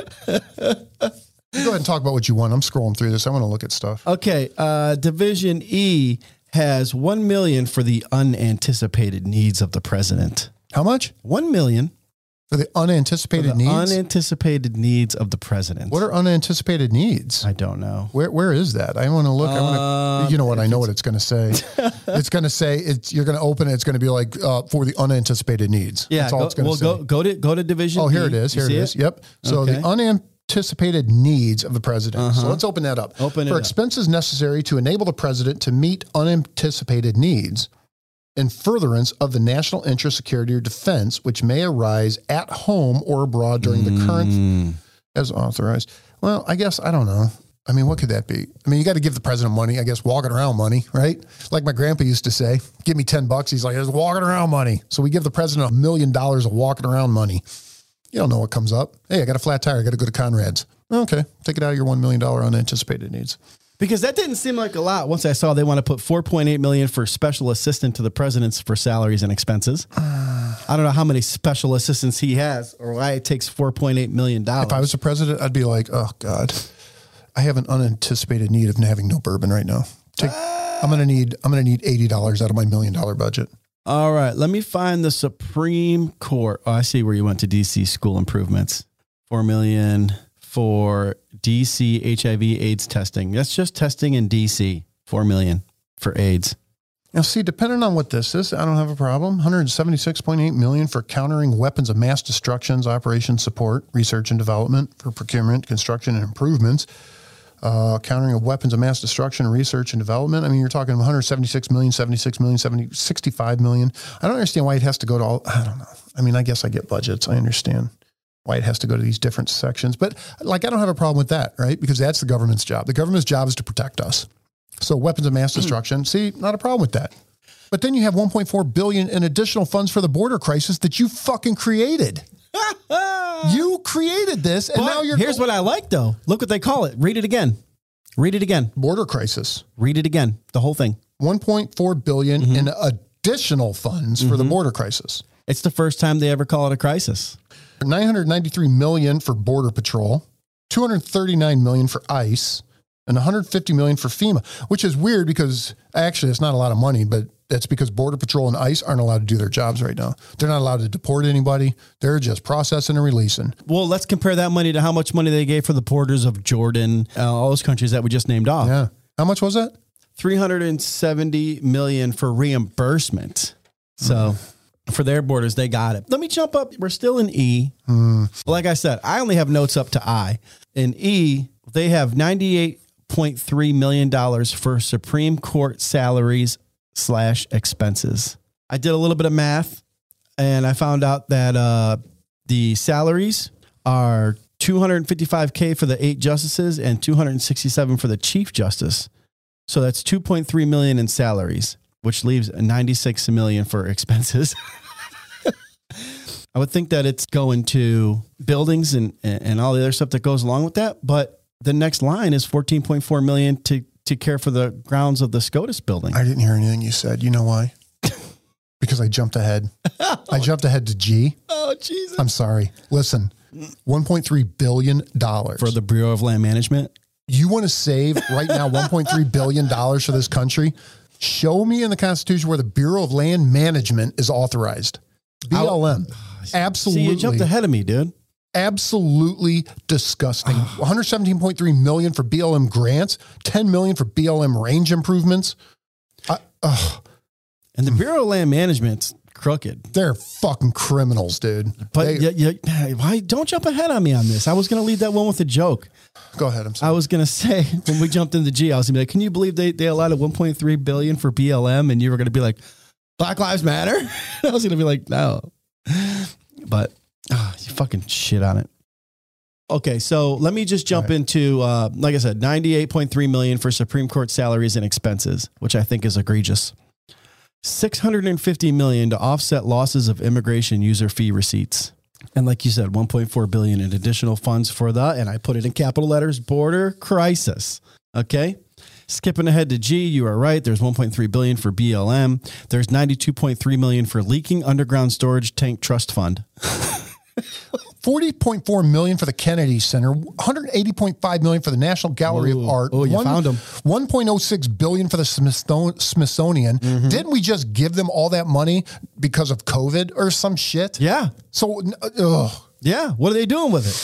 ahead and talk about what you want. I'm scrolling through this. I want to look at stuff. Okay, uh, Division E has one million for the unanticipated needs of the president. How much One million for the for unanticipated the needs? unanticipated needs of the president. what are unanticipated needs? I don't know. Where where is that? I want to look. I want Uh, to. You know what? I know what it's going to say. it's going to say it's. You're going to open it. It's going to be like uh, for the unanticipated needs. Yeah, that's all go, it's going to well, say. Well, go go to go to Division. oh, here E. it is. Here it see. Yep. So Okay. the unanticipated needs of the president. So let's open that up. Open it for up. expenses necessary to enable the president to meet unanticipated needs. In furtherance of the national interest, security, or defense, which may arise at home or abroad during the current Mm. as authorized. Well, I guess I don't know. I mean, what could that be? I mean, you got to give the president money. I guess walking around money, right? Like my grandpa used to say, "Give me ten bucks." He's like, "It's walking around money." So we give the president a million dollars of walking around money. You don't know what comes up. Hey, I got a flat tire. I got to go to Conrad's. Okay, take it out of your one million dollar unanticipated needs. Because that didn't seem like a lot. Once I saw they want to put 4.8 million for special assistant to the president's for salaries and expenses. Ah. I don't know how many special assistants he has or why it takes 4.8 million dollars. If I was the president, I'd be like, "Oh God, I have an unanticipated need of having no bourbon right now. Take, I'm gonna need. I'm gonna need eighty dollars out of my million dollar budget." All right, let me find the Supreme Court. Oh, I see where you went to DC school improvements. 4 million for DC HIV AIDS testing. That's just testing in DC. 4 million for AIDS. Now, see, depending on what this is, I don't have a problem. 176.8 million for countering weapons of mass destructions, operation support, research and development for procurement, construction, and improvements. Uh, countering of weapons of mass destruction, research and development. I mean, you're talking 176 million, 76 million, 70, 65 million. I don't understand why it has to go to all. I don't know. I mean, I guess I get budgets. I understand why it has to go to these different sections, but like, I don't have a problem with that, right? Because that's the government's job. The government's job is to protect us. So weapons of mass destruction. See, not a problem with that. But then you have 1.4 billion in additional funds for the border crisis that you fucking created. you created this, and But now you're here's what I like though. Look what they call it. Read it again. Read it again. border crisis. Read it again. The whole thing. 1.4 billion Mm-hmm. in additional funds for the border crisis. It's the first time they ever call it a crisis. 993 million for border patrol, 239 million for ICE, and 150 million for FEMA, which is weird because actually it's not a lot of money, but that's because border patrol and ICE aren't allowed to do their jobs right now. They're not allowed to deport anybody. They're just processing and releasing. Well, let's compare that money to how much money they gave for the borders of Jordan, uh, all those countries that we just named off. Yeah. How much was that? 370 million for reimbursement. So for their borders, they got it. Let me jump up. We're still in E. Like I said, I only have notes up to I. In E, they have $98.3 million for Supreme Court salaries slash expenses. I did a little bit of math and I found out that uh, the salaries are 255K for the eight justices and 267 for the chief justice. So that's 2.3 million in salaries, which leaves 96 million for expenses. I would think that it's going to buildings and and all the other stuff that goes along with that, but the next line is 14.4 million to to care for the grounds of the SCOTUS building. I didn't hear anything you said. You know why? because I jumped ahead. I jumped ahead to G. Oh Jesus. I'm sorry. Listen, 1.3 billion dollars For the Bureau of Land Management. you want to save right now 1.3 billion dollars for this country show me in the constitution where the bureau of land management is authorized. Blm ah, See, absolutely you jumped ahead of me, dude. absolutely disgusting. 117.3 million for blm grants 10 million for blm range improvements. I, And the Bureau of Land Management's crooked. they're fucking criminals dude But They- yeah, yeah, why don't jump ahead on me on this? I was going to lead that one with a joke. go ahead i'm I was gonna say when we jumped into G, I was gonna be like, "Can you believe they they allotted 1.3 billion for BLM?" And you were gonna be like, "Black Lives Matter." I was gonna be like, "No," but ah, you fucking shit on it. Okay, so let me just jump Right. into, uh, like I said, 98.3 million for Supreme Court salaries and expenses, which I think is egregious. 650 million to offset losses of immigration user fee receipts. And like you said, 1.4 billion in additional funds for the, and I put it in capital letters, border crisis. Okay. Skipping ahead to G, you are right. There's 1.3 billion for BLM. There's 92.3 million for leaking underground storage tank trust fund. 40.4 million for the Kennedy Center, 180.5 million for the National Gallery Ooh. of Art. Oh, you found 'em. 1.06 billion for the Smithsonian. Mm-hmm. Didn't we just give them all that money because of COVID or some shit? Yeah. So, ugh. Yeah. What are they doing with it?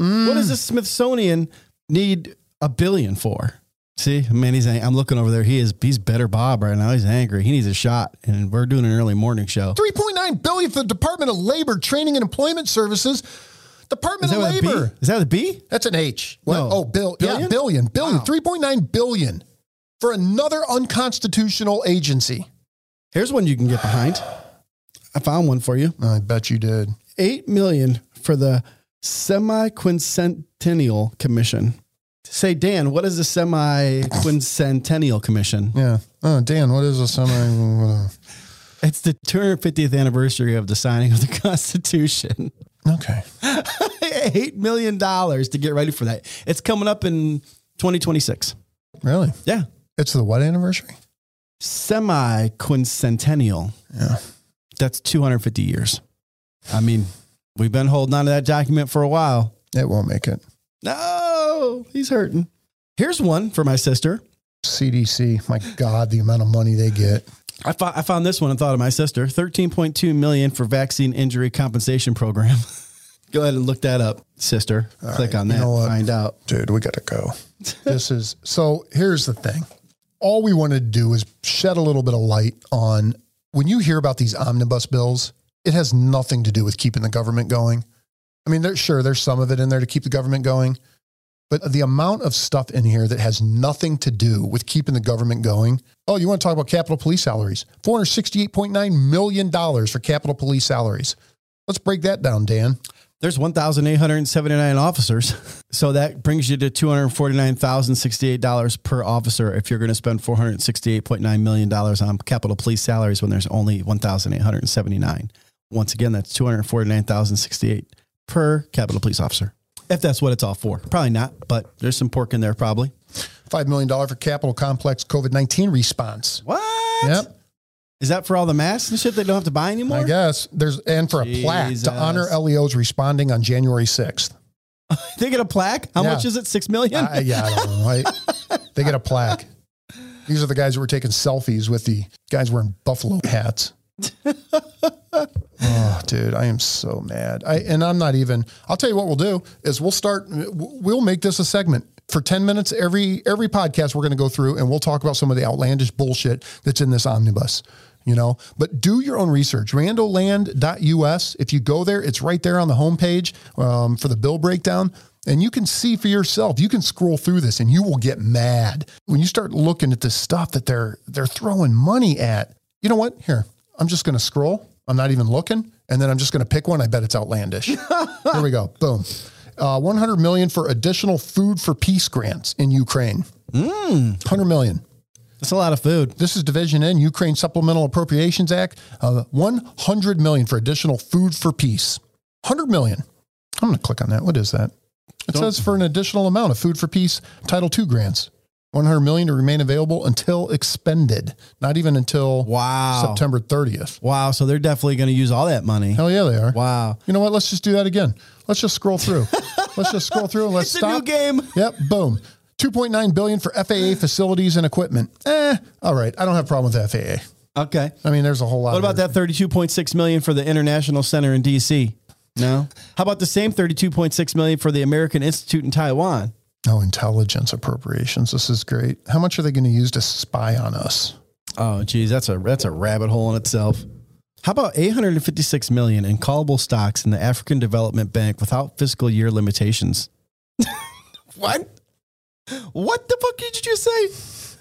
What does the Smithsonian need a billion for? See, man, he's ang- I'm looking over there. He is he's better Bob right now. He's angry. He needs a shot. And we're doing an early morning show. 3.9 billion for the Department of Labor Training and Employment Services. Department of a Labor. Is that a B? That's an H. What? No. Oh, bill. Billion? Yeah, billion. Billion. Wow. 3.9 billion for another unconstitutional agency. Here's one you can get behind. I found one for you. I bet you did. Eight million for the semi-quincentennial commission. Say, Dan, what is the semi-quincentennial commission? Yeah. Oh, Dan, what is a semi? It's the 250th anniversary of the signing of the Constitution. okay. Eight million dollars to get ready for that. It's coming up in 2026. Really? Yeah, It's the what anniversary? semi-quincentennial. Yeah. That's 250 years. I mean, we've been holding on to that document for a while. It won't make it. No, Oh, he's hurting. Here's one for my sister. CDC. My God, the amount of money they get. I, fo- I found this one and thought of my sister. 13.2 million for vaccine injury compensation program. Go ahead and look that up, sister. Click right, on you that. know what? Find out. Dude, we got to go. this is so here's the thing. All we wanted to do is shed a little bit of light on when you hear about these omnibus bills, it has nothing to do with keeping the government going. I mean, there's sure there's some of it in there to keep the government going, but the amount of stuff in here that has nothing to do with keeping the government going. Oh, you want to talk about Capitol Police salaries? $468.9 million for Capitol Police salaries. Let's break that down, Dan. There's 1,879 officers. So that brings you to $249,068 per officer if you're going to spend $468.9 million on Capitol Police salaries when there's only 1,879. Once again, that's 249,068 per Capitol Police officer. If that's what it's all for. Probably not, but there's some pork in there probably. $5 million for Capitol Complex COVID 19 response. What? Yep. Is that for all the masks and shit they don't have to buy anymore? I guess there's, and for a plaque to honor LEOs responding on January 6th. They get a plaque? How Yeah. much is it? Six million? I, yeah, I don't know. Right? they get a plaque. These are the guys who were taking selfies with the guys wearing buffalo hats. oh, dude, I am so mad. I and I'm not even. I'll tell you what we'll do is we'll start. We'll make this a segment for 10 minutes every every podcast. We're going to go through and we'll talk about some of the outlandish bullshit that's in this omnibus. You know, but do your own research. Randoland.us. If you go there, it's right there on the homepage um, for the bill breakdown. And you can see for yourself. You can scroll through this and you will get mad when you start looking at the stuff that they're they're throwing money at. You know what? Here, I'm just going to scroll. I'm not even looking, and then I'm just going to pick one. I bet it's outlandish. Here we go. Boom. Uh, 100 million for additional food for peace grants in Ukraine. 100 million. That's a lot of food. This is Division N, Ukraine Supplemental Appropriations Act. Uh, 100 million for additional food for peace. 100 million. I'm going to click on that. What is that? It Don't- says for an additional amount of food for peace Title II grants. 100 million to remain available until expended, not even until Wow. September 30th. Wow. So they're definitely going to use all that money. Hell yeah, they are. Wow. You know what? Let's just do that again. Let's just scroll through. let's just scroll through and let's It's stop. a new game. Yep, boom. 2.9 billion for FAA facilities and equipment. Eh, all right. I don't have a problem with FAA. Okay. I mean, there's a whole lot. What about that 32.6 million for the International Center in DC? No. How about the same 32.6 million for the American Institute in Taiwan? Oh, intelligence appropriations. This is great. How much are they going to use to spy on us? Oh, geez, that's a that's a rabbit hole in itself. How about 856 million in callable stocks in the African Development Bank without fiscal year limitations? what? What the fuck did you just say?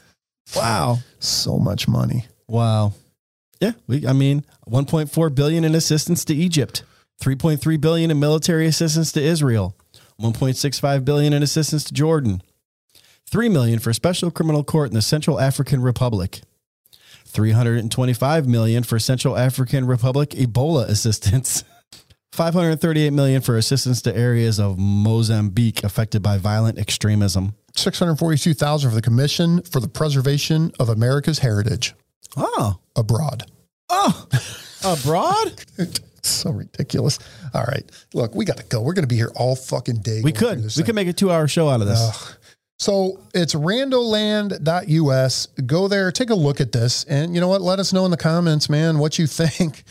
Wow. So much money. Wow. Yeah, we I mean, 1.4 billion in assistance to Egypt, 3.3 billion in military assistance to Israel, 1.65 billion in assistance to Jordan, 3 million for a special criminal court in the Central African Republic. 325 million for Central African Republic Ebola assistance. 538 million for assistance to areas of Mozambique affected by violent extremism. 642,000 for the Commission for the Preservation of America's Heritage Oh. abroad. Oh. Abroad? so ridiculous. All right. Look, we got to go. We're going to be here all fucking day. We could. We thing. could make a 2-hour show out of this. Ugh. So it's randoland.us. Go there, take a look at this. And you know what? Let us know in the comments, man, what you think.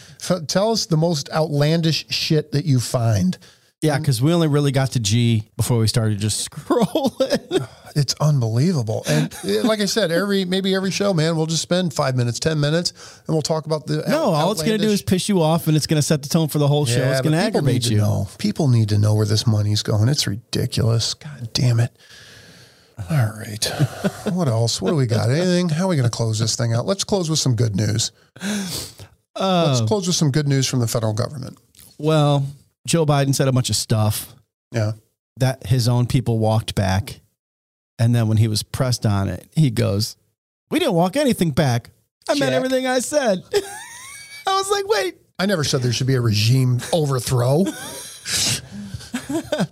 Tell us the most outlandish shit that you find. Yeah, because we only really got to G before we started just scrolling. It's unbelievable. And eh, like I said, every maybe every show, man, we'll just spend five minutes, 10 minutes, and we'll talk about the. no, all it's going to do is piss you off and it's going to set the tone for the whole show. it's going to aggravate you. Know. People need to know where this money's going. It's ridiculous. God damn it. All right. what else? What do we got? Anything? How are we going to close this thing out? Let's close with some good news. Let's Oh, close with some good news from the federal government. well, Joe Biden said a bunch of stuff Yeah. that his own people walked back. And then when he was pressed on it, he goes, We didn't walk anything back. I meant everything I said. I was like, Wait, I never said there should be a regime overthrow.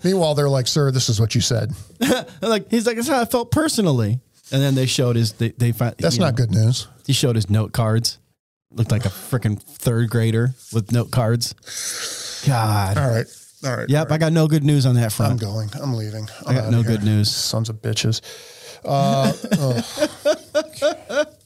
Meanwhile, they're like, sir, this is what you said. like he's like, That's how I felt personally. And then they showed his, they, they find, That's not know, good news. He showed his note cards. Looked like a freaking third grader with note cards. God. All right. All right. Yep, I got no good news on that front. I'm going. I'm leaving. I'm I got no here. good news. Sons of bitches. Uh, ugh.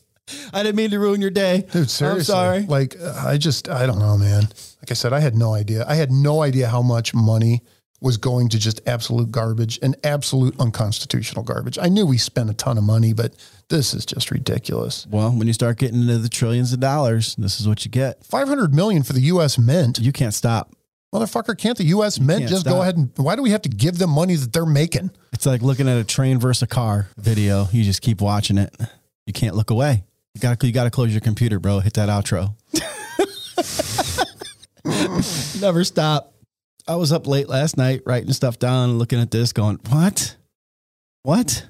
I didn't mean to ruin your day. Dude, seriously. I'm sorry. Like, I just, I don't know, man. Like I said, I had no idea. I had no idea how much money was going to just absolute garbage and absolute unconstitutional garbage. I knew we spent a ton of money, but this is just ridiculous. Well, when you start getting into the trillions of dollars, this is what you get. 500 million for the U.S. Mint. You can't stop. Motherfucker, can't the U.S. Mint can't just stop. go ahead and, why do we have to give them money that they're making? It's like looking at a train versus a car video. You just keep watching it. You can't look away. You got to you got to close your computer, bro. Hit that outro. Never stop. I was up late last night writing stuff down looking at this, going, "What? What?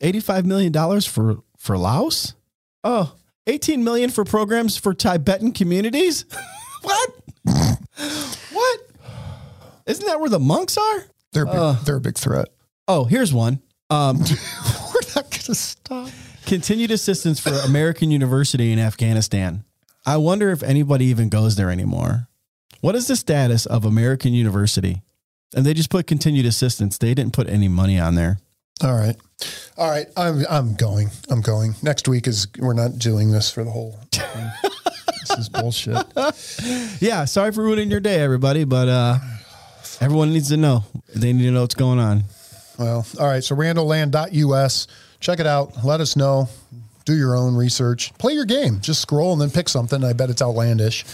Eighty-five million dollars for for Laos? Oh, 18 million for programs for Tibetan communities? what? what? Isn't that where the monks are? They're big, Uh. they're a big threat. Oh, here's one. Um, We're not going to stop. continued assistance for American University in Afghanistan. I wonder if anybody even goes there anymore. What is the status of American University? And they just put continued assistance. They didn't put any money on there. All right. All right. I'm I'm going. I'm going. Next week is we're not doing this for the whole thing. this is bullshit. Yeah, sorry for ruining your day, everybody, but uh, everyone needs to know. They need to know what's going on. Well, all right. So randoland.us. Check it out. Let us know. Do your own research. Play your game. Just scroll and then pick something. I bet it's outlandish.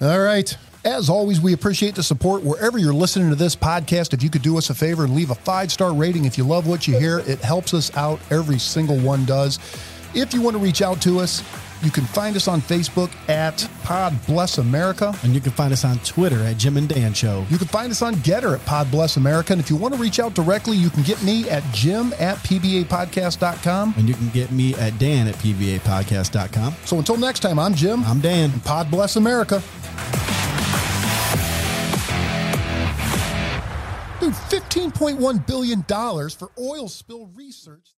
All right. As always, we appreciate the support wherever you're listening to this podcast. If you could do us a favor and leave a five star rating if you love what you hear, it helps us out. Every single one does. If you want to reach out to us, you can find us on Facebook at Pod Bless America. And you can find us on Twitter at Jim and Dan Show. You can find us on GETTR at Pod Bless America. And if you want to reach out directly, you can get me at jim at pbapodcast.com. And you can get me at Dan at PBApodcast.com. So until next time, I'm Jim. I'm Dan. Pod Bless America. Dude, $15.1 billion for oil spill research.